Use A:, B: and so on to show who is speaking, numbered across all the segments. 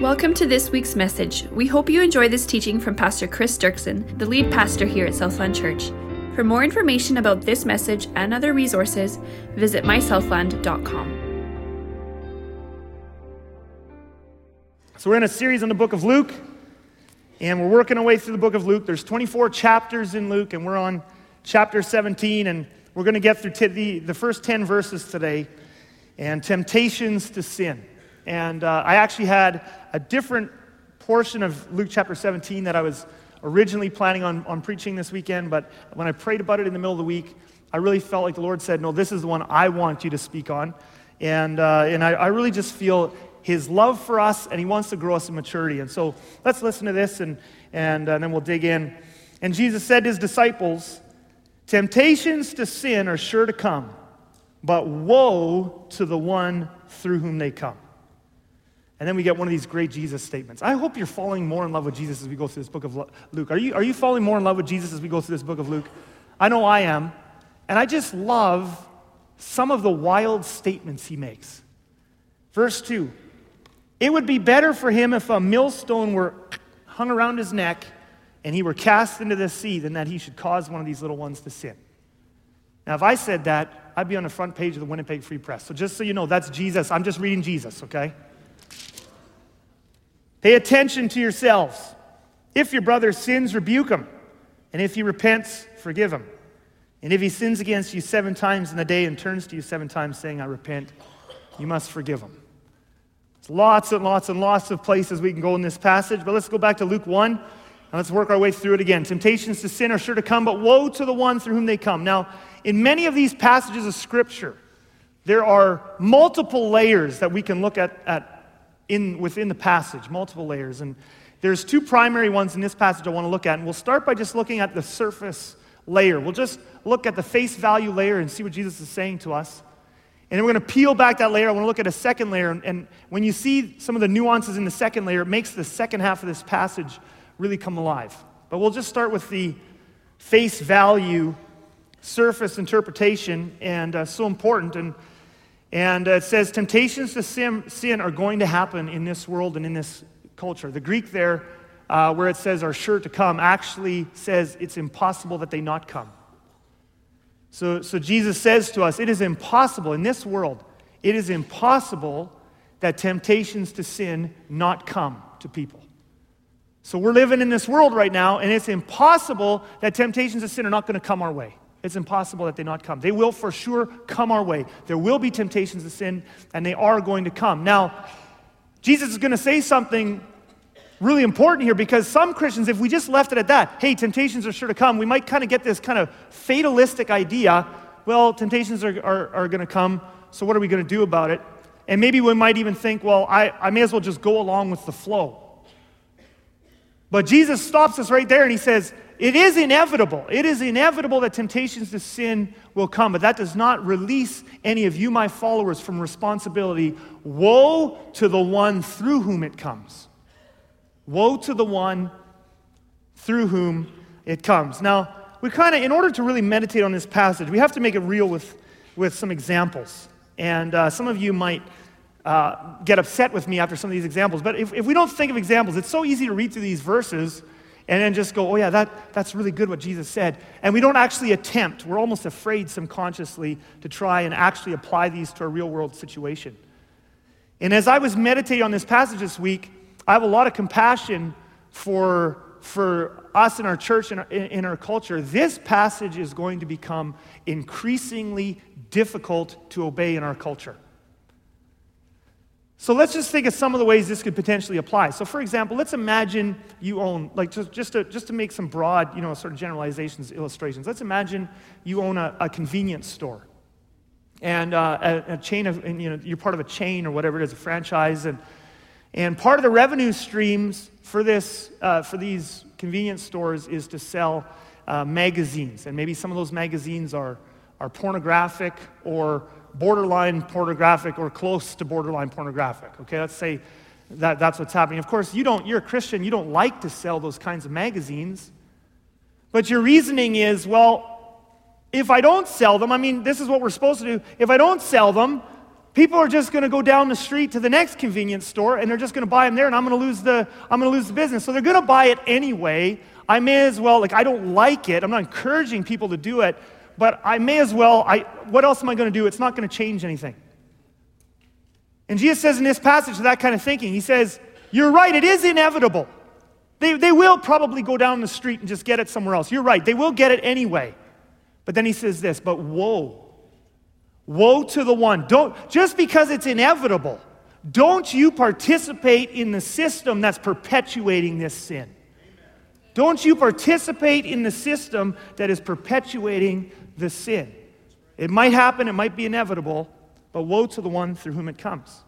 A: Welcome to this week's message. We hope you enjoy this teaching from Pastor Chris Dirksen, the lead pastor here at Southland Church. For more information about this message and other resources, visit mysouthland.com.
B: So, we're in a series on the book of Luke, and we're working our way through the book of Luke. There's 24 chapters in Luke, and we're on chapter 17, and we're going to get through t- the, the first 10 verses today and temptations to sin. And uh, I actually had a different portion of Luke chapter 17 that I was originally planning on, on preaching this weekend, but when I prayed about it in the middle of the week, I really felt like the Lord said, No, this is the one I want you to speak on. And, uh, and I, I really just feel his love for us, and he wants to grow us in maturity. And so let's listen to this, and, and, uh, and then we'll dig in. And Jesus said to his disciples, Temptations to sin are sure to come, but woe to the one through whom they come. And then we get one of these great Jesus statements. I hope you're falling more in love with Jesus as we go through this book of Luke. Are you, are you falling more in love with Jesus as we go through this book of Luke? I know I am. And I just love some of the wild statements he makes. Verse 2 It would be better for him if a millstone were hung around his neck and he were cast into the sea than that he should cause one of these little ones to sin. Now, if I said that, I'd be on the front page of the Winnipeg Free Press. So just so you know, that's Jesus. I'm just reading Jesus, okay? Pay attention to yourselves. If your brother sins, rebuke him. And if he repents, forgive him. And if he sins against you seven times in a day and turns to you seven times saying, I repent, you must forgive him. There's lots and lots and lots of places we can go in this passage, but let's go back to Luke 1 and let's work our way through it again. Temptations to sin are sure to come, but woe to the one through whom they come. Now, in many of these passages of Scripture, there are multiple layers that we can look at, at in, within the passage, multiple layers. And there's two primary ones in this passage I want to look at. And we'll start by just looking at the surface layer. We'll just look at the face value layer and see what Jesus is saying to us. And then we're going to peel back that layer. I want to look at a second layer. And when you see some of the nuances in the second layer, it makes the second half of this passage really come alive. But we'll just start with the face value surface interpretation, and uh, so important. And and it says, temptations to sin, sin, are going to happen in this world and in this culture. The Greek there, uh, where it says are sure to come, actually says it's impossible that they not come. So, so Jesus says to us, it is impossible in this world, it is impossible that temptations to sin not come to people. So we're living in this world right now, and it's impossible that temptations to sin are not going to come our way. It's impossible that they not come. They will for sure come our way. There will be temptations to sin, and they are going to come. Now, Jesus is going to say something really important here because some Christians, if we just left it at that, hey, temptations are sure to come, we might kind of get this kind of fatalistic idea well, temptations are, are, are going to come, so what are we going to do about it? And maybe we might even think, well, I, I may as well just go along with the flow. But Jesus stops us right there and he says, it is inevitable. It is inevitable that temptations to sin will come, but that does not release any of you, my followers, from responsibility. Woe to the one through whom it comes. Woe to the one through whom it comes. Now, we kind of, in order to really meditate on this passage, we have to make it real with, with some examples. And uh, some of you might uh, get upset with me after some of these examples, but if, if we don't think of examples, it's so easy to read through these verses and then just go, oh, yeah, that, that's really good what Jesus said. And we don't actually attempt, we're almost afraid subconsciously to try and actually apply these to a real world situation. And as I was meditating on this passage this week, I have a lot of compassion for, for us in our church and in, in our culture. This passage is going to become increasingly difficult to obey in our culture. So let's just think of some of the ways this could potentially apply. So, for example, let's imagine you own, like just, just, to, just to make some broad, you know, sort of generalizations, illustrations, let's imagine you own a, a convenience store. And uh, a, a, chain of, and, you know, you're part of a chain or whatever it is, a franchise. And, and part of the revenue streams for, this, uh, for these convenience stores is to sell uh, magazines. And maybe some of those magazines are, are pornographic or borderline pornographic or close to borderline pornographic. Okay, let's say that that's what's happening. Of course, you don't, you're a Christian, you don't like to sell those kinds of magazines. But your reasoning is, well, if I don't sell them, I mean, this is what we're supposed to do. If I don't sell them, People are just going to go down the street to the next convenience store and they're just going to buy them there and I'm going to lose the I'm going to lose the business. So they're going to buy it anyway. I may as well like I don't like it. I'm not encouraging people to do it, but I may as well I what else am I going to do? It's not going to change anything. And Jesus says in this passage that kind of thinking, he says, You're right, it is inevitable. They, they will probably go down the street and just get it somewhere else. You're right, they will get it anyway. But then he says this, but woe. Woe to the one. Don't just because it's inevitable, don't you participate in the system that's perpetuating this sin. Don't you participate in the system that is perpetuating the sin. It might happen, it might be inevitable, but woe to the one through whom it comes.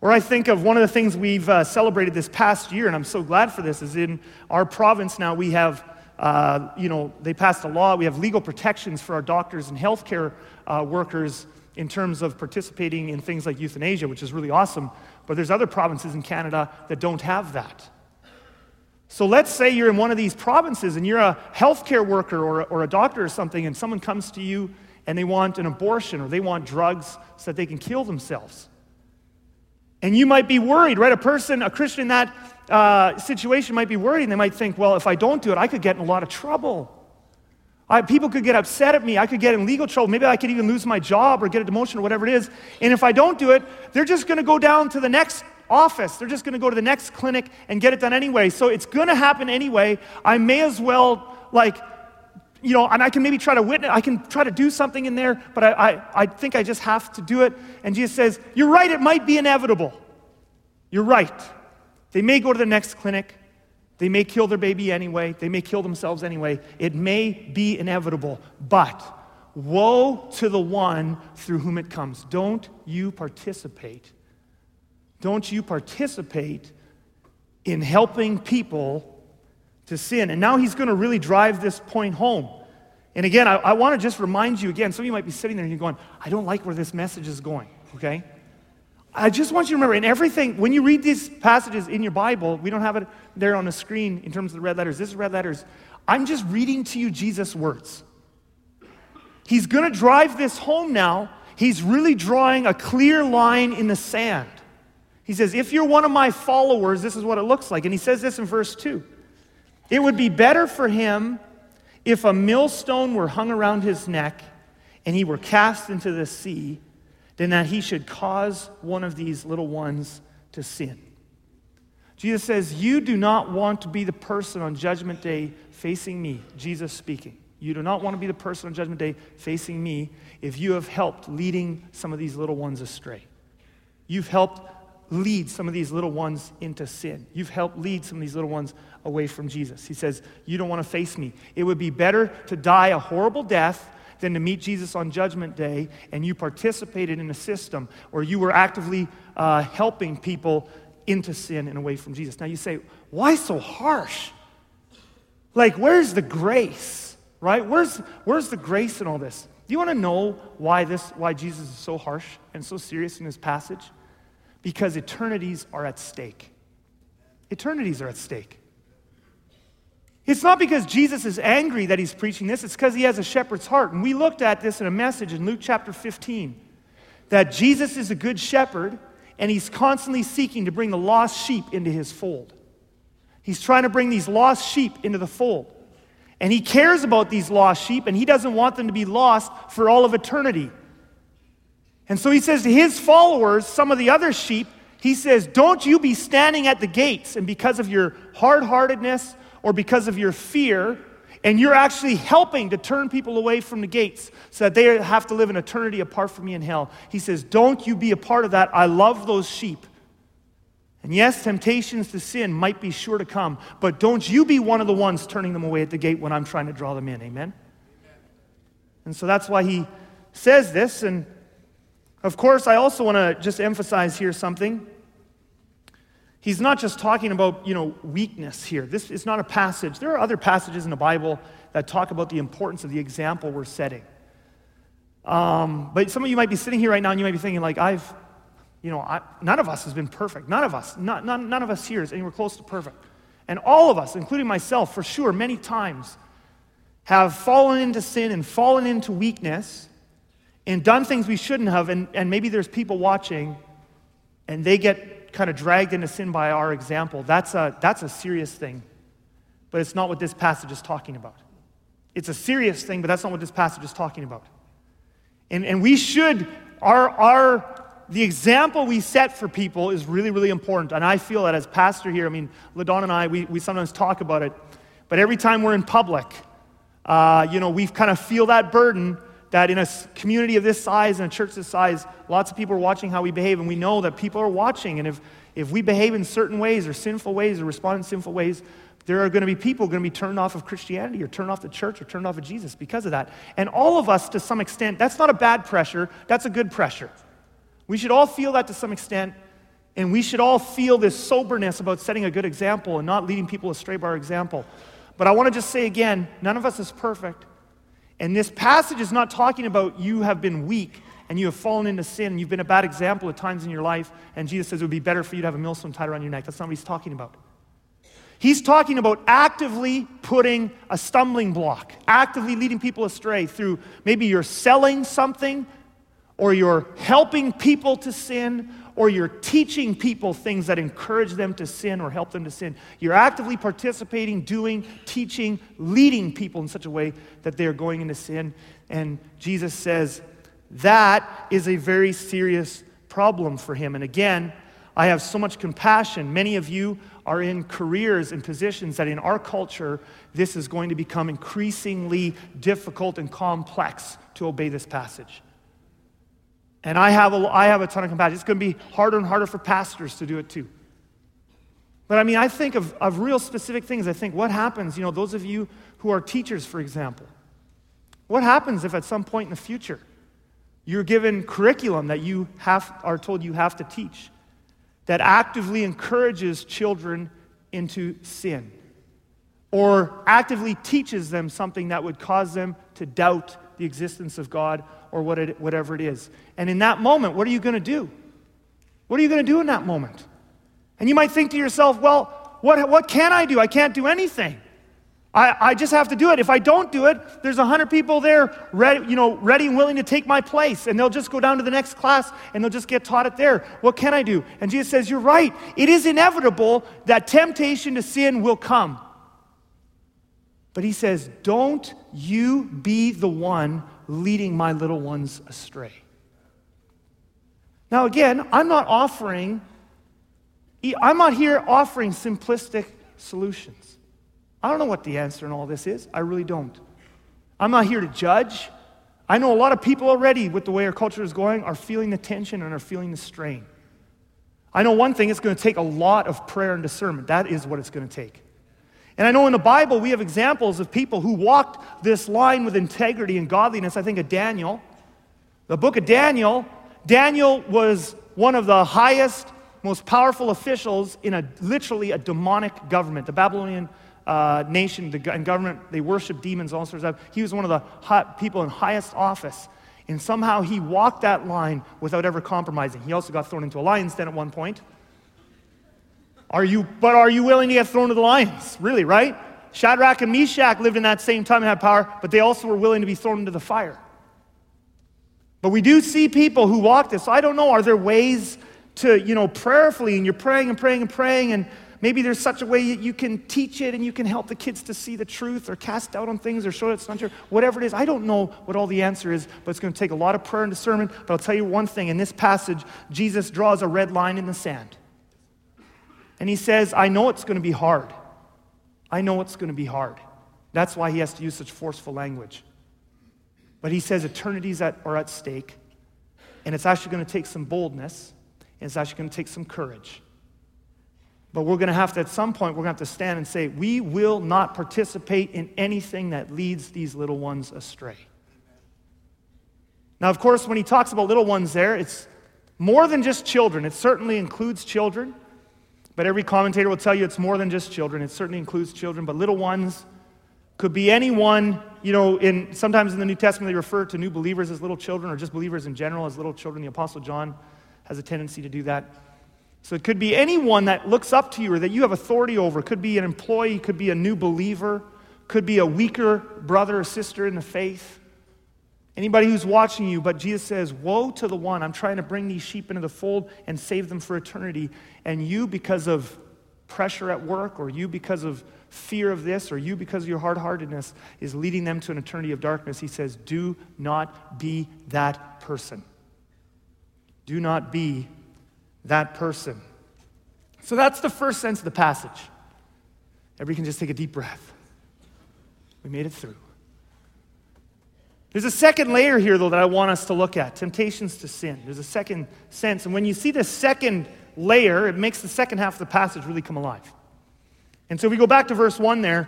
B: Or I think of one of the things we've uh, celebrated this past year, and I'm so glad for this, is in our province now we have, uh, you know, they passed a law, we have legal protections for our doctors and healthcare uh, workers in terms of participating in things like euthanasia, which is really awesome. But there's other provinces in Canada that don't have that. So let's say you're in one of these provinces and you're a healthcare worker or, or a doctor or something, and someone comes to you and they want an abortion or they want drugs so that they can kill themselves. And you might be worried, right? A person, a Christian in that uh, situation might be worried and they might think, well, if I don't do it, I could get in a lot of trouble. I, people could get upset at me. I could get in legal trouble. Maybe I could even lose my job or get a demotion or whatever it is. And if I don't do it, they're just going to go down to the next office. They're just going to go to the next clinic and get it done anyway. So it's going to happen anyway. I may as well, like, you know, and I can maybe try to witness, I can try to do something in there, but I, I, I think I just have to do it. And Jesus says, You're right, it might be inevitable. You're right. They may go to the next clinic. They may kill their baby anyway. They may kill themselves anyway. It may be inevitable. But woe to the one through whom it comes. Don't you participate. Don't you participate in helping people to sin. And now he's going to really drive this point home. And again, I, I want to just remind you again, some of you might be sitting there and you're going, I don't like where this message is going, okay? I just want you to remember in everything, when you read these passages in your Bible, we don't have it there on the screen in terms of the red letters. This is red letters. I'm just reading to you Jesus' words. He's going to drive this home now. He's really drawing a clear line in the sand. He says, If you're one of my followers, this is what it looks like. And he says this in verse 2. It would be better for him if a millstone were hung around his neck and he were cast into the sea than that he should cause one of these little ones to sin. Jesus says, You do not want to be the person on Judgment Day facing me, Jesus speaking. You do not want to be the person on Judgment Day facing me if you have helped leading some of these little ones astray. You've helped lead some of these little ones into sin. You've helped lead some of these little ones away from Jesus. He says, You don't want to face me. It would be better to die a horrible death than to meet Jesus on Judgment Day and you participated in a system or you were actively uh, helping people into sin and away from Jesus. Now you say, Why so harsh? Like, where's the grace? Right? Where's, where's the grace in all this? Do you want to know why this why Jesus is so harsh and so serious in this passage? Because eternities are at stake. Eternities are at stake. It's not because Jesus is angry that he's preaching this, it's because he has a shepherd's heart. And we looked at this in a message in Luke chapter 15 that Jesus is a good shepherd and he's constantly seeking to bring the lost sheep into his fold. He's trying to bring these lost sheep into the fold. And he cares about these lost sheep and he doesn't want them to be lost for all of eternity. And so he says to his followers, some of the other sheep, he says, Don't you be standing at the gates, and because of your hard heartedness or because of your fear, and you're actually helping to turn people away from the gates so that they have to live an eternity apart from me in hell. He says, Don't you be a part of that. I love those sheep. And yes, temptations to sin might be sure to come, but don't you be one of the ones turning them away at the gate when I'm trying to draw them in. Amen? And so that's why he says this. And of course, I also want to just emphasize here something. He's not just talking about, you know, weakness here. This is not a passage. There are other passages in the Bible that talk about the importance of the example we're setting. Um, but some of you might be sitting here right now and you might be thinking, like, I've, you know, I, none of us has been perfect. None of us, not, none, none of us here is anywhere close to perfect. And all of us, including myself, for sure, many times have fallen into sin and fallen into weakness and done things we shouldn't have, and, and maybe there's people watching and they get kind of dragged into sin by our example, that's a, that's a serious thing. But it's not what this passage is talking about. It's a serious thing, but that's not what this passage is talking about. And, and we should, our, our, the example we set for people is really, really important. And I feel that as pastor here, I mean, LaDon and I, we, we sometimes talk about it, but every time we're in public, uh, you know, we kind of feel that burden that in a community of this size and a church this size, lots of people are watching how we behave, and we know that people are watching. And if, if we behave in certain ways or sinful ways or respond in sinful ways, there are going to be people going to be turned off of Christianity or turned off the church or turned off of Jesus because of that. And all of us, to some extent, that's not a bad pressure, that's a good pressure. We should all feel that to some extent, and we should all feel this soberness about setting a good example and not leading people astray by our example. But I want to just say again none of us is perfect. And this passage is not talking about you have been weak and you have fallen into sin and you've been a bad example at times in your life, and Jesus says it would be better for you to have a millstone tied around your neck. That's not what he's talking about. He's talking about actively putting a stumbling block, actively leading people astray through maybe you're selling something, or you're helping people to sin, or you're teaching people things that encourage them to sin or help them to sin. You're actively participating, doing, teaching, leading people in such a way that they are going into sin. And Jesus says that is a very serious problem for him. And again, I have so much compassion. Many of you are in careers and positions that in our culture, this is going to become increasingly difficult and complex to obey this passage. And I have a, I have a ton of compassion. It's going to be harder and harder for pastors to do it too. But I mean, I think of, of real specific things. I think, what happens, you know, those of you who are teachers, for example, what happens if at some point in the future you're given curriculum that you have, are told you have to teach? that actively encourages children into sin or actively teaches them something that would cause them to doubt the existence of God or what it, whatever it is. And in that moment, what are you going to do? What are you going to do in that moment? And you might think to yourself, well, what, what can I do? I can't do anything. I, I just have to do it. If I don't do it, there's 100 people there ready, you know, ready and willing to take my place, and they'll just go down to the next class and they'll just get taught it there. What can I do? And Jesus says, You're right. It is inevitable that temptation to sin will come. But he says, Don't you be the one leading my little ones astray. Now, again, I'm not offering, I'm not here offering simplistic solutions. I don't know what the answer in all this is. I really don't. I'm not here to judge. I know a lot of people already, with the way our culture is going, are feeling the tension and are feeling the strain. I know one thing, it's going to take a lot of prayer and discernment. That is what it's going to take. And I know in the Bible, we have examples of people who walked this line with integrity and godliness. I think of Daniel. The book of Daniel, Daniel was one of the highest, most powerful officials in a literally a demonic government. The Babylonian uh, nation and government, they worship demons, all sorts of. He was one of the hot people in highest office. And somehow he walked that line without ever compromising. He also got thrown into a lion's den at one point. Are you, but are you willing to get thrown to the lions? Really, right? Shadrach and Meshach lived in that same time and had power, but they also were willing to be thrown into the fire. But we do see people who walk this. I don't know, are there ways to, you know, prayerfully, and you're praying and praying and praying, and Maybe there's such a way that you can teach it and you can help the kids to see the truth or cast doubt on things or show it's not true. Whatever it is, I don't know what all the answer is, but it's going to take a lot of prayer and discernment. But I'll tell you one thing in this passage, Jesus draws a red line in the sand. And he says, I know it's going to be hard. I know it's going to be hard. That's why he has to use such forceful language. But he says eternities at, are at stake, and it's actually going to take some boldness, and it's actually going to take some courage. But we're going to have to, at some point, we're going to have to stand and say, we will not participate in anything that leads these little ones astray. Now, of course, when he talks about little ones there, it's more than just children. It certainly includes children, but every commentator will tell you it's more than just children. It certainly includes children, but little ones could be anyone, you know, in sometimes in the New Testament they refer to new believers as little children or just believers in general as little children. The Apostle John has a tendency to do that. So it could be anyone that looks up to you or that you have authority over. It could be an employee, could be a new believer, could be a weaker brother or sister in the faith. Anybody who's watching you, but Jesus says, Woe to the one. I'm trying to bring these sheep into the fold and save them for eternity. And you, because of pressure at work, or you, because of fear of this, or you, because of your hard heartedness, is leading them to an eternity of darkness. He says, Do not be that person. Do not be that person. So that's the first sense of the passage. Everybody can just take a deep breath. We made it through. There's a second layer here, though, that I want us to look at temptations to sin. There's a second sense. And when you see the second layer, it makes the second half of the passage really come alive. And so we go back to verse 1 there.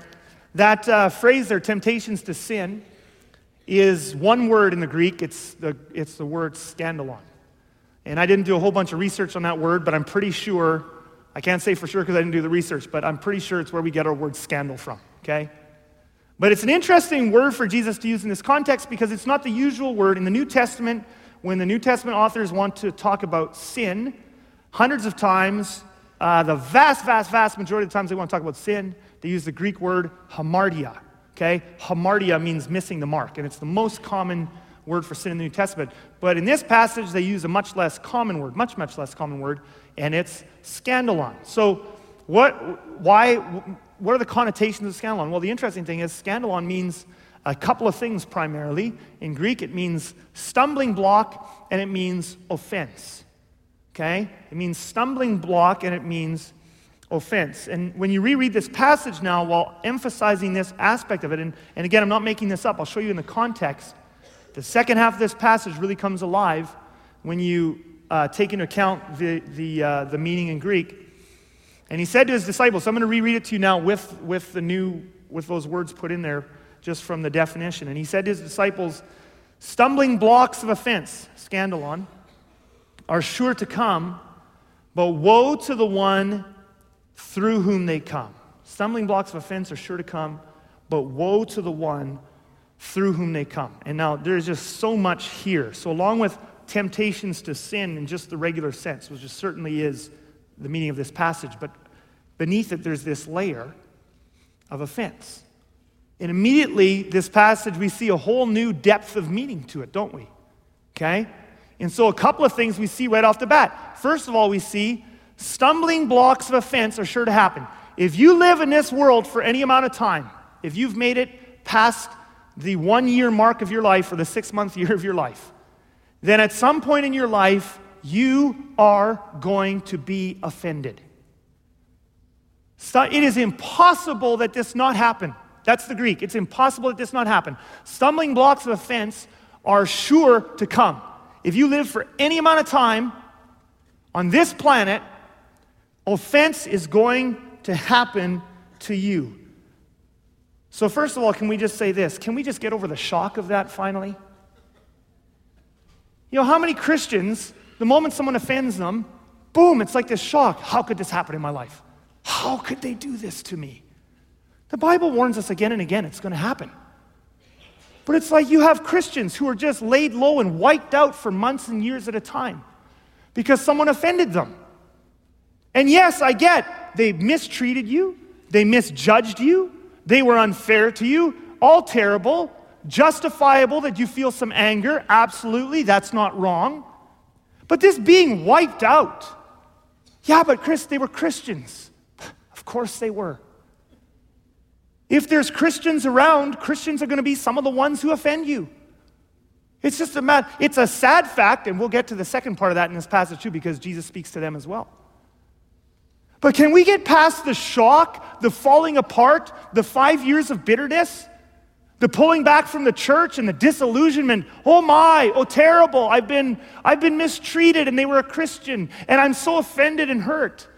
B: That uh, phrase there, temptations to sin, is one word in the Greek. It's the, it's the word scandalon. And I didn't do a whole bunch of research on that word, but I'm pretty sure, I can't say for sure because I didn't do the research, but I'm pretty sure it's where we get our word scandal from, okay? But it's an interesting word for Jesus to use in this context because it's not the usual word. In the New Testament, when the New Testament authors want to talk about sin, hundreds of times, uh, the vast, vast, vast majority of the times they want to talk about sin, they use the Greek word hamartia. Okay? Hamartia means missing the mark, and it's the most common word for sin in the New Testament. But in this passage, they use a much less common word, much, much less common word, and it's scandalon. So, what, why, what are the connotations of scandalon? Well, the interesting thing is, scandalon means a couple of things primarily. In Greek, it means stumbling block and it means offense. Okay? It means stumbling block and it means offense. And when you reread this passage now, while emphasizing this aspect of it, and, and again, I'm not making this up, I'll show you in the context. The second half of this passage really comes alive when you uh, take into account the, the, uh, the meaning in Greek. And he said to his disciples, so I'm going to reread it to you now with, with the new, with those words put in there just from the definition. And he said to his disciples, stumbling blocks of offense, scandalon, are sure to come, but woe to the one through whom they come. Stumbling blocks of offense are sure to come, but woe to the one through whom they come. And now there's just so much here. So, along with temptations to sin in just the regular sense, which just certainly is the meaning of this passage, but beneath it, there's this layer of offense. And immediately, this passage, we see a whole new depth of meaning to it, don't we? Okay? And so, a couple of things we see right off the bat. First of all, we see stumbling blocks of offense are sure to happen. If you live in this world for any amount of time, if you've made it past the one year mark of your life or the six month year of your life, then at some point in your life, you are going to be offended. It is impossible that this not happen. That's the Greek. It's impossible that this not happen. Stumbling blocks of offense are sure to come. If you live for any amount of time on this planet, offense is going to happen to you. So, first of all, can we just say this? Can we just get over the shock of that finally? You know, how many Christians the moment someone offends them, boom, it's like this shock. How could this happen in my life? How could they do this to me? The Bible warns us again and again it's going to happen. But it's like you have Christians who are just laid low and wiped out for months and years at a time because someone offended them. And yes, I get they mistreated you, they misjudged you, they were unfair to you, all terrible, justifiable that you feel some anger, absolutely, that's not wrong. But this being wiped out, yeah, but Chris, they were Christians. Of course they were. If there's Christians around, Christians are going to be some of the ones who offend you. It's just a matter, it's a sad fact, and we'll get to the second part of that in this passage too, because Jesus speaks to them as well. But can we get past the shock, the falling apart, the five years of bitterness? The pulling back from the church and the disillusionment. Oh my, oh terrible. I've been, I've been mistreated and they were a Christian and I'm so offended and hurt.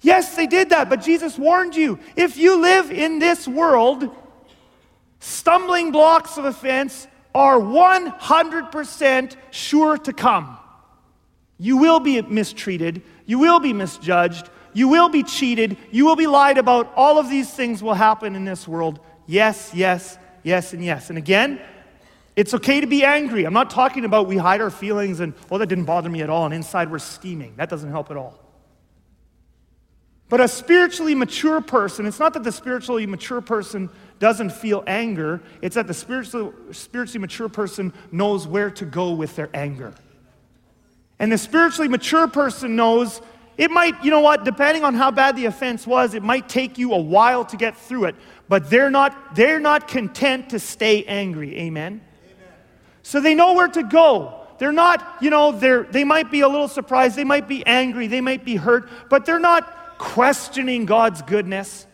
B: Yes, they did that, but Jesus warned you. If you live in this world, stumbling blocks of offense are 100% sure to come. You will be mistreated, you will be misjudged, you will be cheated, you will be lied about. All of these things will happen in this world yes, yes, yes, and yes. And again, it's okay to be angry. I'm not talking about we hide our feelings and, oh, that didn't bother me at all, and inside we're steaming. That doesn't help at all. But a spiritually mature person, it's not that the spiritually mature person doesn't feel anger. It's that the spiritually, spiritually mature person knows where to go with their anger. And the spiritually mature person knows it might, you know what, depending on how bad the offense was, it might take you a while to get through it, but they're not, they're not content to stay angry. Amen? Amen. So they know where to go. They're not, you know, they're, they might be a little surprised, they might be angry, they might be hurt, but they're not questioning God's goodness.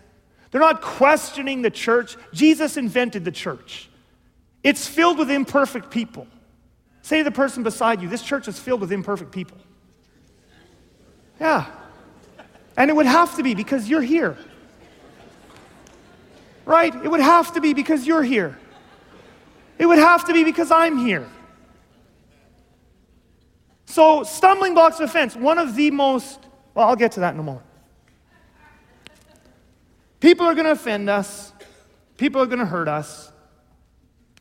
B: They're not questioning the church. Jesus invented the church, it's filled with imperfect people. Say to the person beside you, this church is filled with imperfect people. Yeah. And it would have to be because you're here. Right? It would have to be because you're here. It would have to be because I'm here. So, stumbling blocks of offense, one of the most, well, I'll get to that in a moment. People are going to offend us, people are going to hurt us,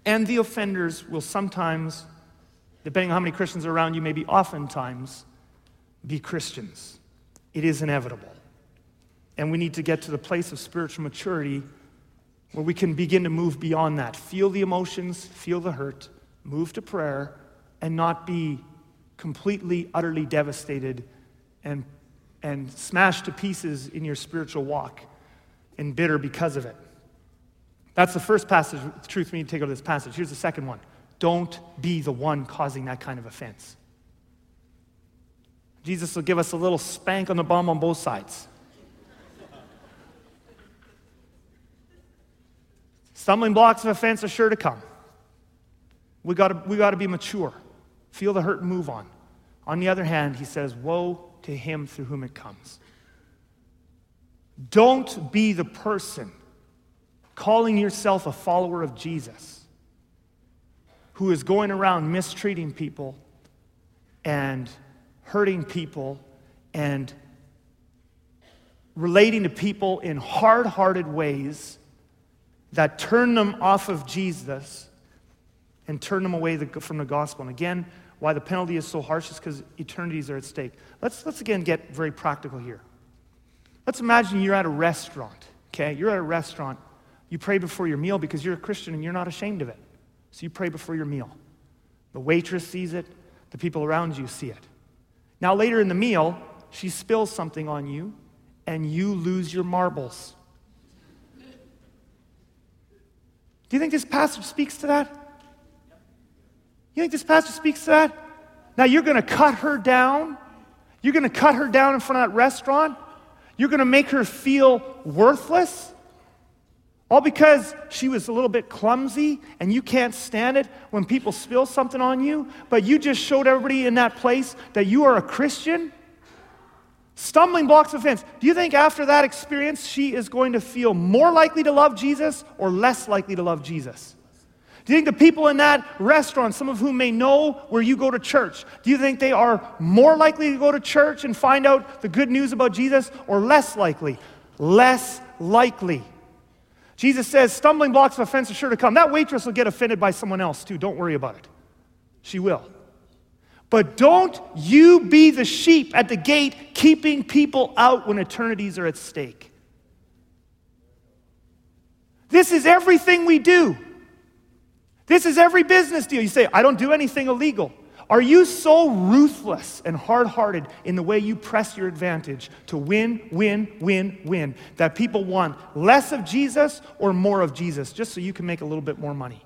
B: and the offenders will sometimes depending on how many Christians are around you, maybe oftentimes be Christians. It is inevitable. And we need to get to the place of spiritual maturity where we can begin to move beyond that. Feel the emotions, feel the hurt, move to prayer, and not be completely, utterly devastated and, and smashed to pieces in your spiritual walk and bitter because of it. That's the first passage, truth we need to take out of this passage. Here's the second one. Don't be the one causing that kind of offense. Jesus will give us a little spank on the bum on both sides. Stumbling blocks of offense are sure to come. We got we to be mature, feel the hurt and move on. On the other hand, he says, Woe to him through whom it comes. Don't be the person calling yourself a follower of Jesus who is going around mistreating people and hurting people and relating to people in hard hearted ways that turn them off of Jesus and turn them away from the gospel. And again, why the penalty is so harsh is because eternities are at stake. Let's, let's again get very practical here. Let's imagine you're at a restaurant, okay? You're at a restaurant. You pray before your meal because you're a Christian and you're not ashamed of it. So you pray before your meal. The waitress sees it, the people around you see it. Now, later in the meal, she spills something on you, and you lose your marbles. Do you think this passage speaks to that? You think this passage speaks to that? Now, you're going to cut her down. You're going to cut her down in front of that restaurant. You're going to make her feel worthless. All because she was a little bit clumsy and you can't stand it when people spill something on you, but you just showed everybody in that place that you are a Christian? Stumbling blocks of offense. Do you think after that experience she is going to feel more likely to love Jesus or less likely to love Jesus? Do you think the people in that restaurant, some of whom may know where you go to church, do you think they are more likely to go to church and find out the good news about Jesus or less likely? Less likely. Jesus says, stumbling blocks of offense are sure to come. That waitress will get offended by someone else too. Don't worry about it. She will. But don't you be the sheep at the gate keeping people out when eternities are at stake. This is everything we do. This is every business deal. You say, I don't do anything illegal. Are you so ruthless and hard hearted in the way you press your advantage to win, win, win, win that people want less of Jesus or more of Jesus just so you can make a little bit more money?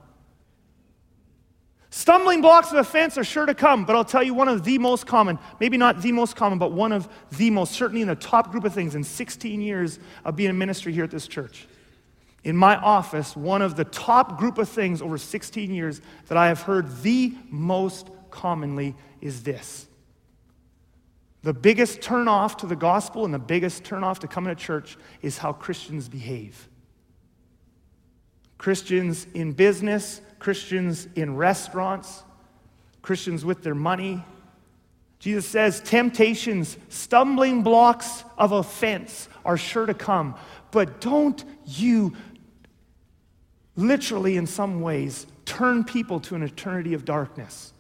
B: Stumbling blocks of offense are sure to come, but I'll tell you one of the most common, maybe not the most common, but one of the most, certainly in the top group of things in 16 years of being in ministry here at this church. In my office, one of the top group of things over 16 years that I have heard the most commonly is this the biggest turnoff to the gospel and the biggest turnoff to coming to church is how Christians behave. Christians in business, Christians in restaurants, Christians with their money. Jesus says temptations, stumbling blocks of offense are sure to come. But don't you literally, in some ways, turn people to an eternity of darkness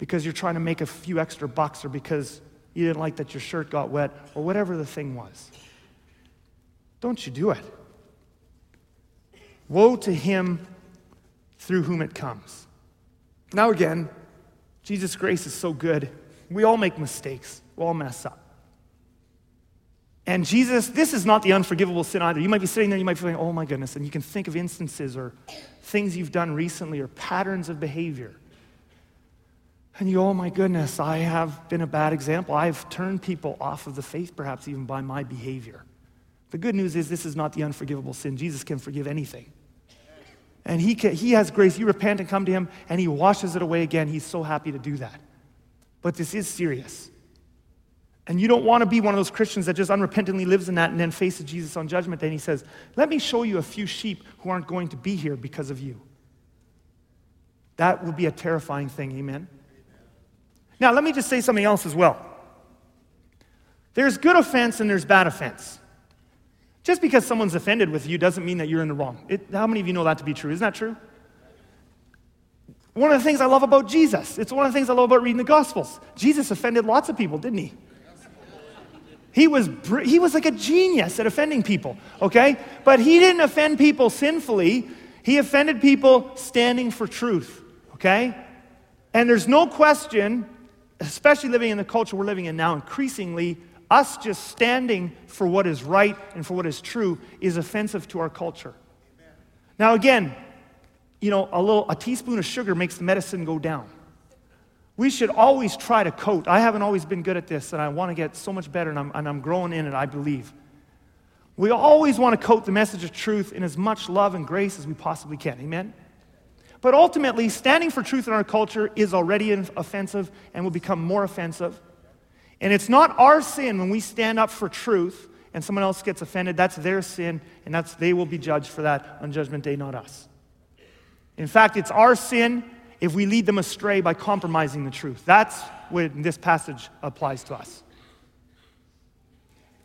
B: because you're trying to make a few extra bucks or because you didn't like that your shirt got wet or whatever the thing was. Don't you do it. Woe to him through whom it comes. Now, again, Jesus' grace is so good. We all make mistakes, we all mess up. And Jesus, this is not the unforgivable sin either. You might be sitting there, you might be feeling, oh my goodness, and you can think of instances or things you've done recently or patterns of behavior. And you, oh my goodness, I have been a bad example. I've turned people off of the faith, perhaps even by my behavior. The good news is this is not the unforgivable sin. Jesus can forgive anything. And he, can, he has grace. You repent and come to him, and he washes it away again. He's so happy to do that. But this is serious. And you don't want to be one of those Christians that just unrepentantly lives in that and then faces Jesus on judgment. And he says, Let me show you a few sheep who aren't going to be here because of you. That would be a terrifying thing, amen? Now, let me just say something else as well. There's good offense and there's bad offense. Just because someone's offended with you doesn't mean that you're in the wrong. It, how many of you know that to be true? Isn't that true? One of the things I love about Jesus, it's one of the things I love about reading the Gospels. Jesus offended lots of people, didn't he? He was, he was like a genius at offending people, okay? But he didn't offend people sinfully. He offended people standing for truth, okay? And there's no question, especially living in the culture we're living in now, increasingly, us just standing for what is right and for what is true is offensive to our culture. Now, again, you know, a little a teaspoon of sugar makes the medicine go down. We should always try to coat. I haven't always been good at this, and I want to get so much better, and I'm, and I'm growing in it, I believe. We always want to coat the message of truth in as much love and grace as we possibly can. Amen? But ultimately, standing for truth in our culture is already offensive and will become more offensive and it's not our sin when we stand up for truth and someone else gets offended. That's their sin, and that's, they will be judged for that on Judgment Day, not us. In fact, it's our sin if we lead them astray by compromising the truth. That's what this passage applies to us.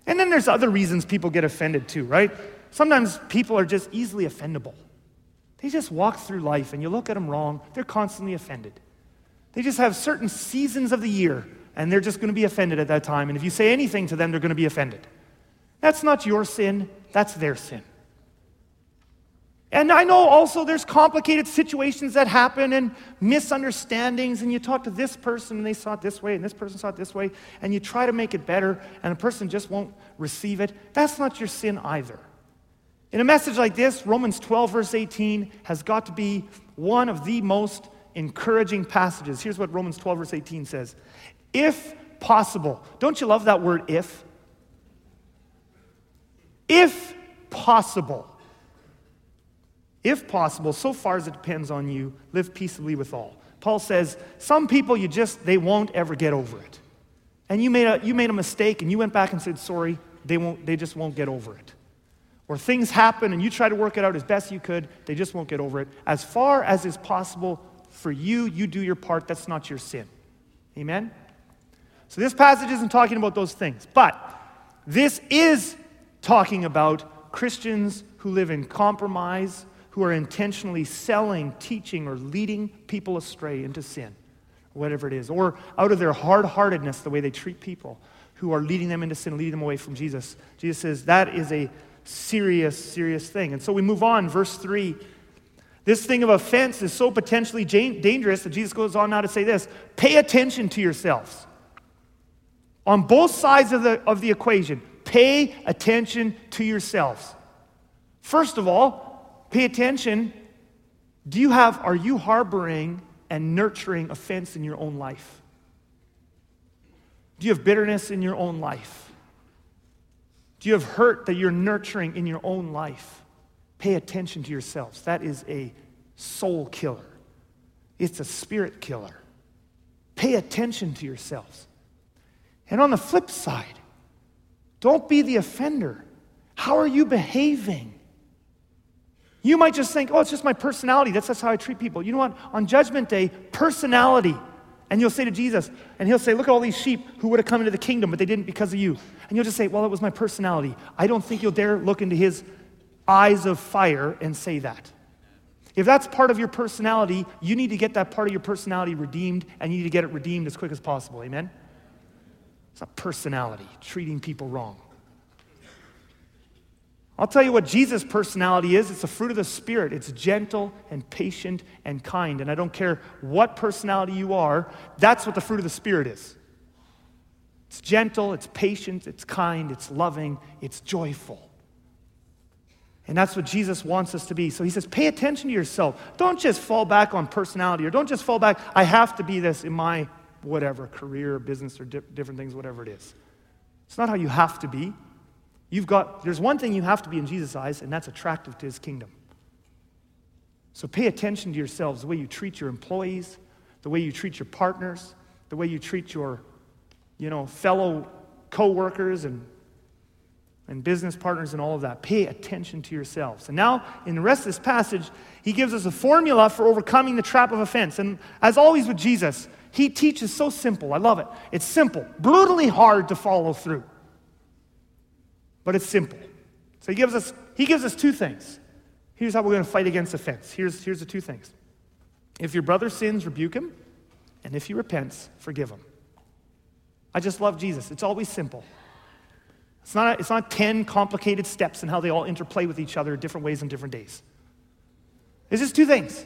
B: And then there's other reasons people get offended too, right? Sometimes people are just easily offendable. They just walk through life and you look at them wrong, they're constantly offended. They just have certain seasons of the year and they're just going to be offended at that time. And if you say anything to them, they're going to be offended. That's not your sin, that's their sin. And I know also there's complicated situations that happen and misunderstandings, and you talk to this person and they saw it this way, and this person saw it this way, and you try to make it better, and the person just won't receive it. That's not your sin either. In a message like this, Romans 12, verse 18, has got to be one of the most encouraging passages. Here's what Romans 12, verse 18 says if possible. Don't you love that word if? If possible. If possible, so far as it depends on you, live peaceably with all. Paul says, some people you just, they won't ever get over it. And you made a, you made a mistake and you went back and said, sorry, they, won't, they just won't get over it. Or things happen and you try to work it out as best you could, they just won't get over it. As far as is possible for you, you do your part. That's not your sin. Amen? So this passage isn't talking about those things, but this is talking about Christians who live in compromise, who are intentionally selling, teaching, or leading people astray into sin, whatever it is, or out of their hard heartedness, the way they treat people, who are leading them into sin, leading them away from Jesus. Jesus says that is a serious, serious thing. And so we move on, verse 3. This thing of offense is so potentially dangerous that Jesus goes on now to say this pay attention to yourselves. On both sides of the, of the equation, pay attention to yourselves. First of all, pay attention. Do you have, are you harboring and nurturing offense in your own life? Do you have bitterness in your own life? You have hurt that you're nurturing in your own life? Pay attention to yourselves. That is a soul killer, it's a spirit killer. Pay attention to yourselves. And on the flip side, don't be the offender. How are you behaving? You might just think, oh, it's just my personality. That's, that's how I treat people. You know what? On Judgment Day, personality. And you'll say to Jesus, and he'll say, Look at all these sheep who would have come into the kingdom, but they didn't because of you. And you'll just say, Well, it was my personality. I don't think you'll dare look into his eyes of fire and say that. If that's part of your personality, you need to get that part of your personality redeemed, and you need to get it redeemed as quick as possible. Amen? It's not personality, treating people wrong. I'll tell you what Jesus' personality is. It's a fruit of the Spirit. It's gentle and patient and kind. And I don't care what personality you are, that's what the fruit of the Spirit is. It's gentle, it's patient, it's kind, it's loving, it's joyful. And that's what Jesus wants us to be. So he says, pay attention to yourself. Don't just fall back on personality or don't just fall back, I have to be this in my whatever, career, business, or di- different things, whatever it is. It's not how you have to be. You've got, there's one thing you have to be in Jesus' eyes, and that's attractive to his kingdom. So pay attention to yourselves, the way you treat your employees, the way you treat your partners, the way you treat your, you know, fellow co-workers and, and business partners and all of that. Pay attention to yourselves. And now, in the rest of this passage, he gives us a formula for overcoming the trap of offense. And as always with Jesus, he teaches so simple. I love it. It's simple, brutally hard to follow through but it's simple. So he gives us, he gives us two things. Here's how we're going to fight against offense. Here's, here's the two things. If your brother sins, rebuke him, and if he repents, forgive him. I just love Jesus. It's always simple. It's not, it's not 10 complicated steps and how they all interplay with each other different ways on different days. It's just two things.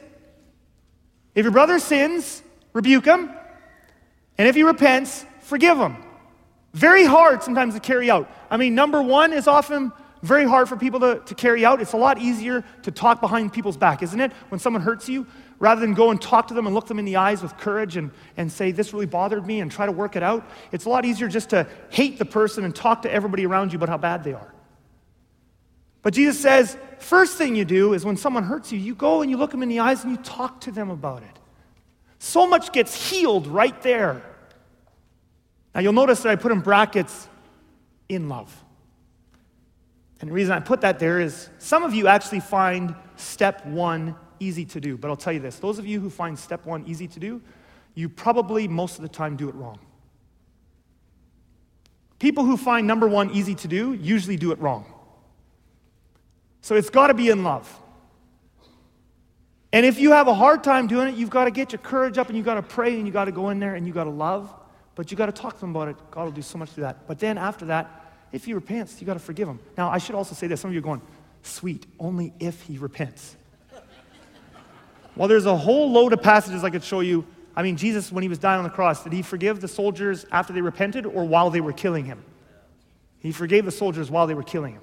B: If your brother sins, rebuke him, and if he repents, forgive him. Very hard sometimes to carry out. I mean, number one is often very hard for people to, to carry out. It's a lot easier to talk behind people's back, isn't it? When someone hurts you, rather than go and talk to them and look them in the eyes with courage and, and say, This really bothered me and try to work it out, it's a lot easier just to hate the person and talk to everybody around you about how bad they are. But Jesus says, first thing you do is when someone hurts you, you go and you look them in the eyes and you talk to them about it. So much gets healed right there. Now you'll notice that I put in brackets in love. And the reason I put that there is some of you actually find step one easy to do. But I'll tell you this those of you who find step one easy to do, you probably most of the time do it wrong. People who find number one easy to do usually do it wrong. So it's got to be in love. And if you have a hard time doing it, you've got to get your courage up and you've got to pray and you've got to go in there and you've got to love. But you got to talk to them about it. God will do so much through that. But then after that, if he repents, you got to forgive him. Now, I should also say this. Some of you are going, sweet, only if he repents. well, there's a whole load of passages I could show you. I mean, Jesus, when he was dying on the cross, did he forgive the soldiers after they repented or while they were killing him? He forgave the soldiers while they were killing him.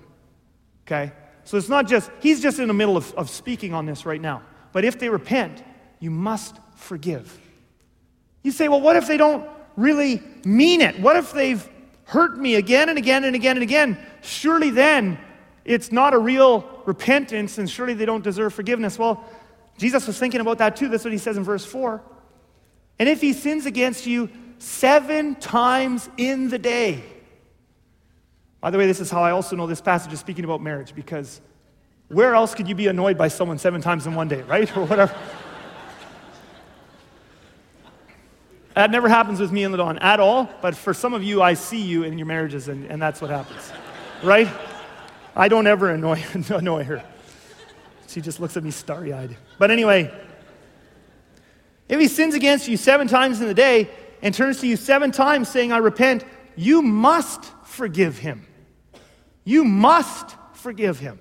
B: Okay? So it's not just, he's just in the middle of, of speaking on this right now. But if they repent, you must forgive. You say, well, what if they don't really mean it? What if they've hurt me again and again and again and again? Surely then it's not a real repentance and surely they don't deserve forgiveness. Well, Jesus was thinking about that too. That's what he says in verse 4. And if he sins against you seven times in the day. By the way, this is how I also know this passage is speaking about marriage because where else could you be annoyed by someone seven times in one day, right? Or whatever. That never happens with me and Ladon at all, but for some of you, I see you in your marriages, and, and that's what happens, right? I don't ever annoy, annoy her. She just looks at me starry eyed. But anyway, if he sins against you seven times in the day and turns to you seven times saying, I repent, you must forgive him. You must forgive him.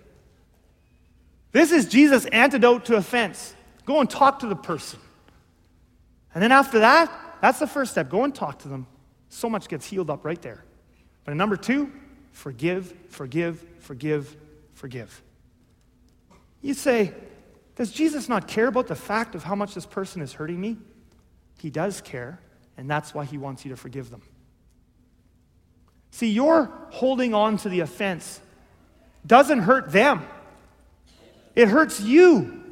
B: This is Jesus' antidote to offense. Go and talk to the person. And then after that, that's the first step. Go and talk to them. So much gets healed up right there. But number two, forgive, forgive, forgive, forgive. You say, does Jesus not care about the fact of how much this person is hurting me? He does care, and that's why he wants you to forgive them. See, your holding on to the offense doesn't hurt them, it hurts you.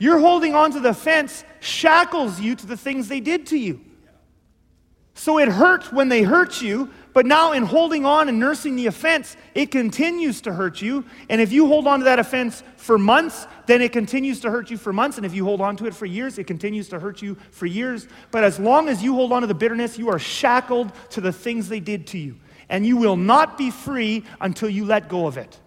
B: You're holding on to the fence shackles you to the things they did to you. So it hurt when they hurt you, but now in holding on and nursing the offense, it continues to hurt you. And if you hold on to that offense for months, then it continues to hurt you for months. And if you hold on to it for years, it continues to hurt you for years. But as long as you hold on to the bitterness, you are shackled to the things they did to you. And you will not be free until you let go of it.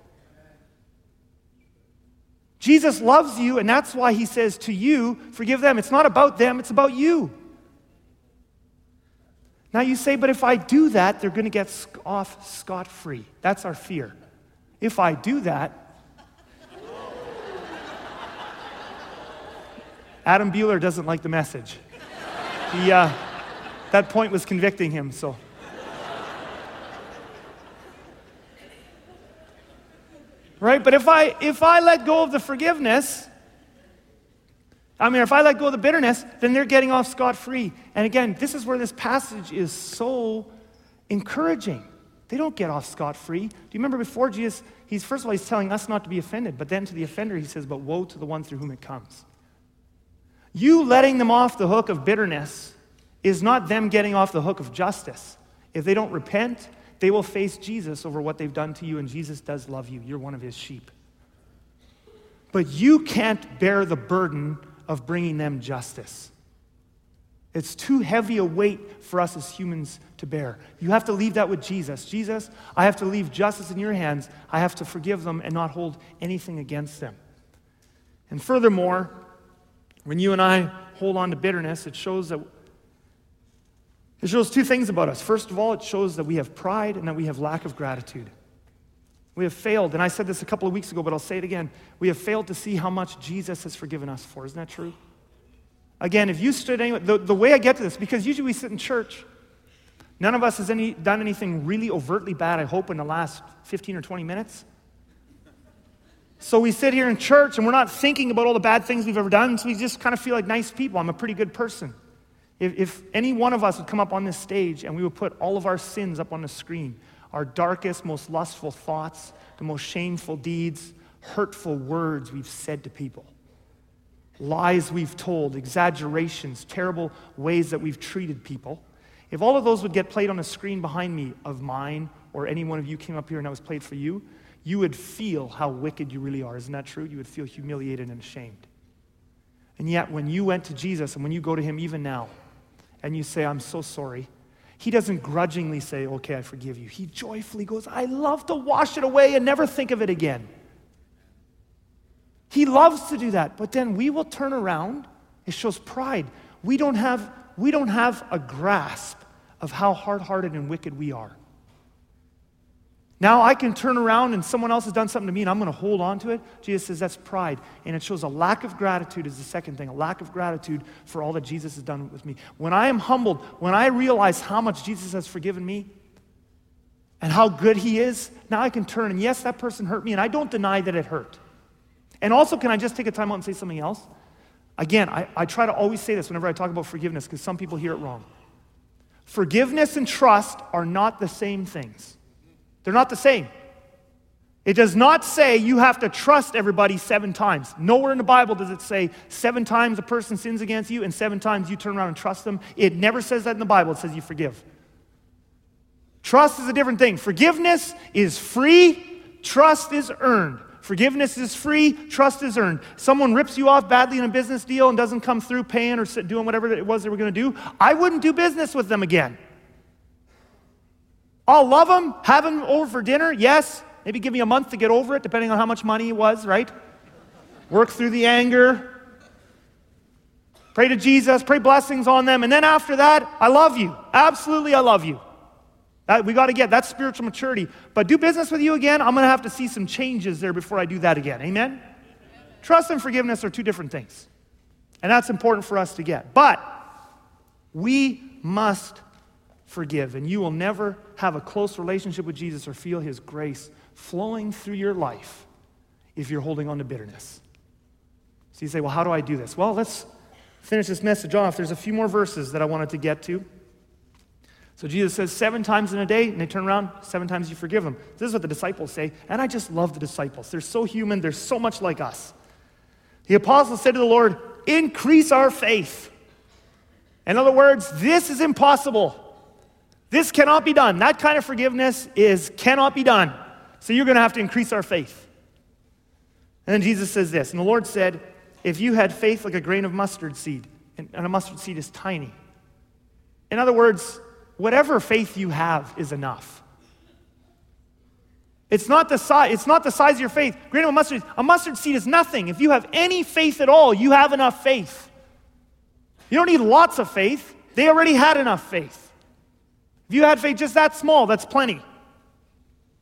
B: Jesus loves you, and that's why he says to you, forgive them. It's not about them, it's about you. Now you say, but if I do that, they're going to get off scot free. That's our fear. if I do that, Adam Bueller doesn't like the message. He, uh, that point was convicting him, so. Right? But if I if I let go of the forgiveness, I mean, if I let go of the bitterness, then they're getting off scot free. And again, this is where this passage is so encouraging. They don't get off scot free. Do you remember before Jesus, he's first of all, he's telling us not to be offended, but then to the offender, he says, But woe to the one through whom it comes. You letting them off the hook of bitterness is not them getting off the hook of justice. If they don't repent, they will face Jesus over what they've done to you, and Jesus does love you. You're one of his sheep. But you can't bear the burden of bringing them justice. It's too heavy a weight for us as humans to bear. You have to leave that with Jesus. Jesus, I have to leave justice in your hands. I have to forgive them and not hold anything against them. And furthermore, when you and I hold on to bitterness, it shows that it shows two things about us. First of all, it shows that we have pride and that we have lack of gratitude. We have failed, and I said this a couple of weeks ago, but I'll say it again. We have failed to see how much Jesus has forgiven us for. Isn't that true? Again, if you stood anyway, the, the way I get to this, because usually we sit in church, none of us has any, done anything really overtly bad, I hope, in the last 15 or 20 minutes. So we sit here in church and we're not thinking about all the bad things we've ever done, so we just kind of feel like nice people. I'm a pretty good person. If, if any one of us would come up on this stage and we would put all of our sins up on the screen, our darkest, most lustful thoughts, the most shameful deeds, hurtful words we've said to people, lies we've told, exaggerations, terrible ways that we've treated people, if all of those would get played on a screen behind me of mine, or any one of you came up here and that was played for you, you would feel how wicked you really are. Isn't that true? You would feel humiliated and ashamed. And yet, when you went to Jesus and when you go to Him even now and you say, I'm so sorry, He doesn't grudgingly say, Okay, I forgive you. He joyfully goes, I love to wash it away and never think of it again. He loves to do that. But then we will turn around. It shows pride. We don't have, we don't have a grasp of how hard hearted and wicked we are. Now I can turn around and someone else has done something to me and I'm going to hold on to it. Jesus says that's pride. And it shows a lack of gratitude, is the second thing a lack of gratitude for all that Jesus has done with me. When I am humbled, when I realize how much Jesus has forgiven me and how good he is, now I can turn and yes, that person hurt me and I don't deny that it hurt. And also, can I just take a time out and say something else? Again, I, I try to always say this whenever I talk about forgiveness because some people hear it wrong. Forgiveness and trust are not the same things, they're not the same. It does not say you have to trust everybody seven times. Nowhere in the Bible does it say seven times a person sins against you and seven times you turn around and trust them. It never says that in the Bible. It says you forgive. Trust is a different thing. Forgiveness is free, trust is earned. Forgiveness is free, trust is earned. Someone rips you off badly in a business deal and doesn't come through paying or doing whatever it was they were going to do, I wouldn't do business with them again. I'll love them, have them over for dinner, yes. Maybe give me a month to get over it, depending on how much money it was, right? Work through the anger. Pray to Jesus, pray blessings on them. And then after that, I love you. Absolutely, I love you. That, we got to get that spiritual maturity. But do business with you again, I'm going to have to see some changes there before I do that again. Amen? Amen? Trust and forgiveness are two different things. And that's important for us to get. But we must forgive. And you will never have a close relationship with Jesus or feel his grace flowing through your life if you're holding on to bitterness. So you say, well, how do I do this? Well, let's finish this message off. There's a few more verses that I wanted to get to. So Jesus says seven times in a day, and they turn around, seven times you forgive them. This is what the disciples say, and I just love the disciples. They're so human, they're so much like us. The apostles said to the Lord, Increase our faith. In other words, this is impossible. This cannot be done. That kind of forgiveness is cannot be done. So you're going to have to increase our faith. And then Jesus says this, and the Lord said, If you had faith like a grain of mustard seed, and a mustard seed is tiny. In other words, whatever faith you have is enough. It's not the size, it's not the size of your faith. Grain of mustard, a mustard seed is nothing. If you have any faith at all, you have enough faith. You don't need lots of faith. They already had enough faith. If you had faith just that small, that's plenty.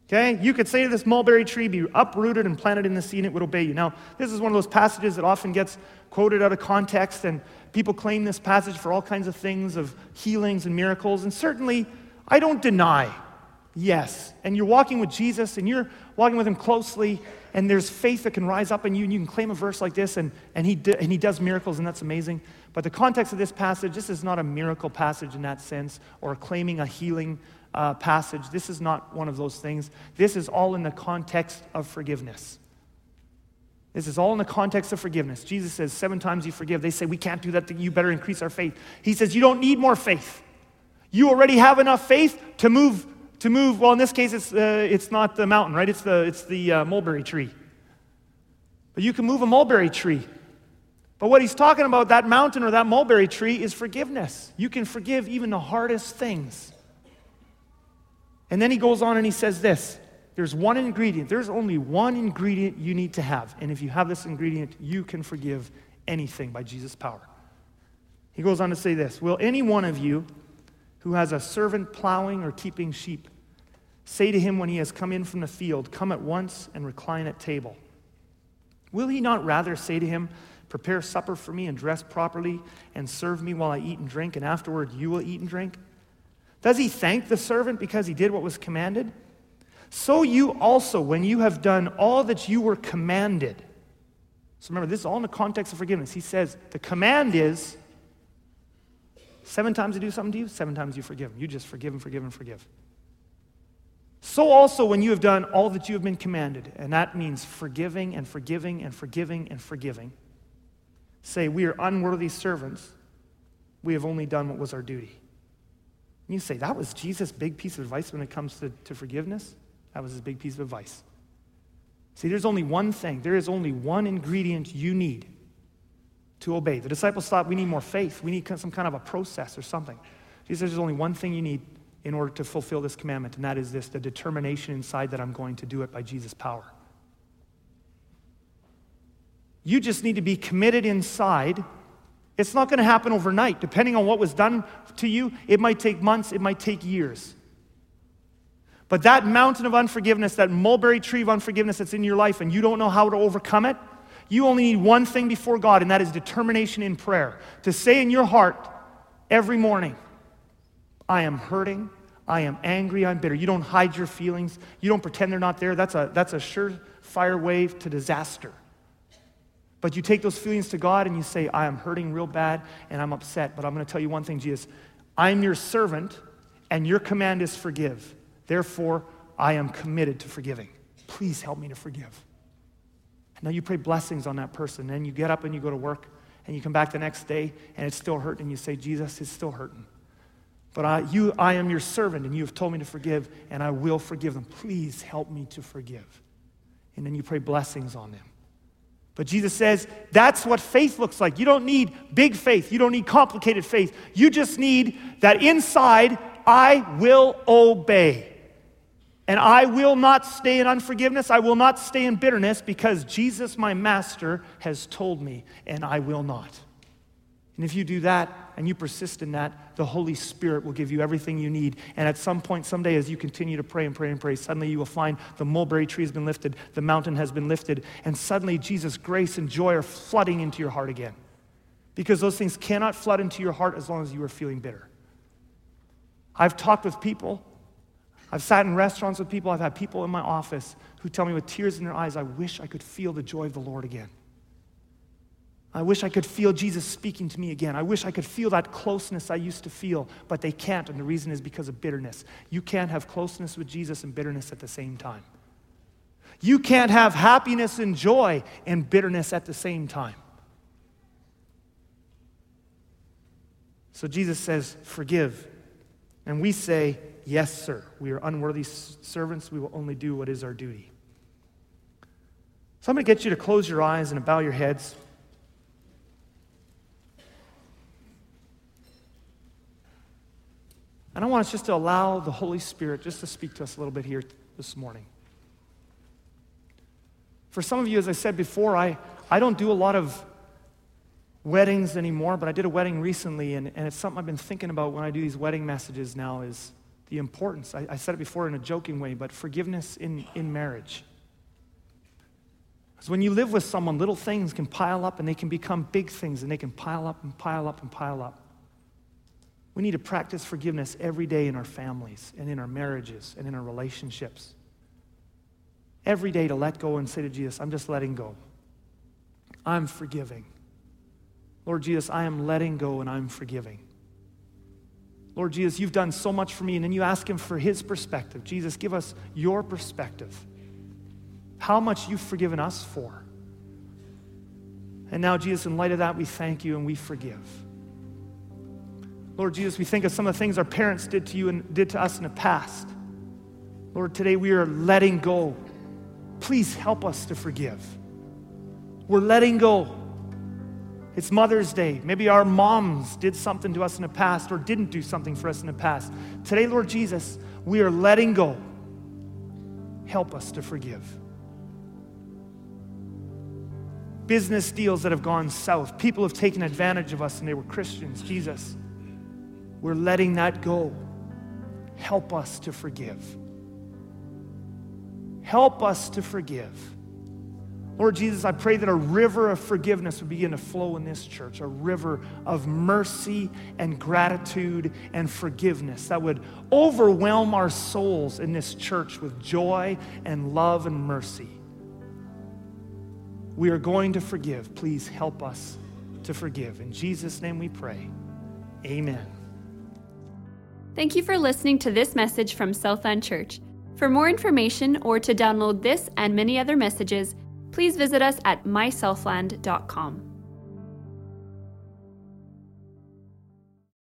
B: Okay? You could say to this mulberry tree, be uprooted and planted in the sea, and it would obey you. Now, this is one of those passages that often gets quoted out of context, and people claim this passage for all kinds of things of healings and miracles. And certainly, I don't deny, yes. And you're walking with Jesus, and you're walking with him closely, and there's faith that can rise up in you, and you can claim a verse like this, and, and, he, and he does miracles, and that's amazing. But the context of this passage, this is not a miracle passage in that sense, or claiming a healing uh, passage. This is not one of those things. This is all in the context of forgiveness. This is all in the context of forgiveness. Jesus says, Seven times you forgive. They say, We can't do that. You better increase our faith. He says, You don't need more faith. You already have enough faith to move, to move. Well, in this case, it's, uh, it's not the mountain, right? It's the, it's the uh, mulberry tree. But you can move a mulberry tree. But what he's talking about, that mountain or that mulberry tree, is forgiveness. You can forgive even the hardest things. And then he goes on and he says this there's one ingredient, there's only one ingredient you need to have. And if you have this ingredient, you can forgive anything by Jesus' power. He goes on to say this Will any one of you who has a servant plowing or keeping sheep say to him when he has come in from the field, Come at once and recline at table? Will he not rather say to him, Prepare supper for me and dress properly and serve me while I eat and drink, and afterward you will eat and drink? Does he thank the servant because he did what was commanded? So you also, when you have done all that you were commanded. So remember, this is all in the context of forgiveness. He says the command is seven times they do something to you, seven times you forgive them. You just forgive and forgive and forgive. So also, when you have done all that you have been commanded, and that means forgiving and forgiving and forgiving and forgiving, say, We are unworthy servants. We have only done what was our duty. And you say, that was Jesus' big piece of advice when it comes to, to forgiveness? That was his big piece of advice. See, there's only one thing, there is only one ingredient you need to obey. The disciples thought we need more faith, we need some kind of a process or something. Jesus says there's only one thing you need in order to fulfill this commandment, and that is this the determination inside that I'm going to do it by Jesus' power. You just need to be committed inside it's not going to happen overnight. Depending on what was done to you, it might take months, it might take years. But that mountain of unforgiveness, that mulberry tree of unforgiveness that's in your life, and you don't know how to overcome it, you only need one thing before God, and that is determination in prayer. To say in your heart every morning, I am hurting, I am angry, I'm bitter. You don't hide your feelings, you don't pretend they're not there. That's a, that's a surefire way to disaster. But you take those feelings to God and you say, I am hurting real bad and I'm upset. But I'm going to tell you one thing, Jesus. I'm your servant and your command is forgive. Therefore, I am committed to forgiving. Please help me to forgive. And now you pray blessings on that person. Then you get up and you go to work and you come back the next day and it's still hurting. And you say, Jesus, it's still hurting. But I, you, I am your servant and you have told me to forgive and I will forgive them. Please help me to forgive. And then you pray blessings on them. But Jesus says that's what faith looks like. You don't need big faith, you don't need complicated faith. You just need that inside, I will obey. And I will not stay in unforgiveness. I will not stay in bitterness because Jesus, my master, has told me, and I will not. And if you do that and you persist in that, the Holy Spirit will give you everything you need. And at some point, someday, as you continue to pray and pray and pray, suddenly you will find the mulberry tree has been lifted, the mountain has been lifted, and suddenly Jesus' grace and joy are flooding into your heart again. Because those things cannot flood into your heart as long as you are feeling bitter. I've talked with people, I've sat in restaurants with people, I've had people in my office who tell me with tears in their eyes, I wish I could feel the joy of the Lord again. I wish I could feel Jesus speaking to me again. I wish I could feel that closeness I used to feel, but they can't, and the reason is because of bitterness. You can't have closeness with Jesus and bitterness at the same time. You can't have happiness and joy and bitterness at the same time. So Jesus says, Forgive. And we say, Yes, sir. We are unworthy servants. We will only do what is our duty. So I'm going to get you to close your eyes and bow your heads. And I want us just to allow the Holy Spirit just to speak to us a little bit here this morning. For some of you, as I said before, I, I don't do a lot of weddings anymore, but I did a wedding recently, and, and it's something I've been thinking about when I do these wedding messages now is the importance. I, I said it before in a joking way, but forgiveness in, in marriage. Because when you live with someone, little things can pile up and they can become big things and they can pile up and pile up and pile up. We need to practice forgiveness every day in our families and in our marriages and in our relationships. Every day to let go and say to Jesus, I'm just letting go. I'm forgiving. Lord Jesus, I am letting go and I'm forgiving. Lord Jesus, you've done so much for me. And then you ask him for his perspective. Jesus, give us your perspective. How much you've forgiven us for. And now, Jesus, in light of that, we thank you and we forgive. Lord Jesus, we think of some of the things our parents did to you and did to us in the past. Lord, today we are letting go. Please help us to forgive. We're letting go. It's Mother's Day. Maybe our moms did something to us in the past or didn't do something for us in the past. Today, Lord Jesus, we are letting go. Help us to forgive. Business deals that have gone south, people have taken advantage of us and they were Christians. Jesus, we're letting that go. Help us to forgive. Help us to forgive. Lord Jesus, I pray that a river of forgiveness would begin to flow in this church, a river of mercy and gratitude and forgiveness that would overwhelm our souls in this church with joy and love and mercy. We are going to forgive. Please help us to forgive. In Jesus' name we pray. Amen.
A: Thank you for listening to this message from Southland Church. For more information or to download this and many other messages, please visit us at mysouthland.com.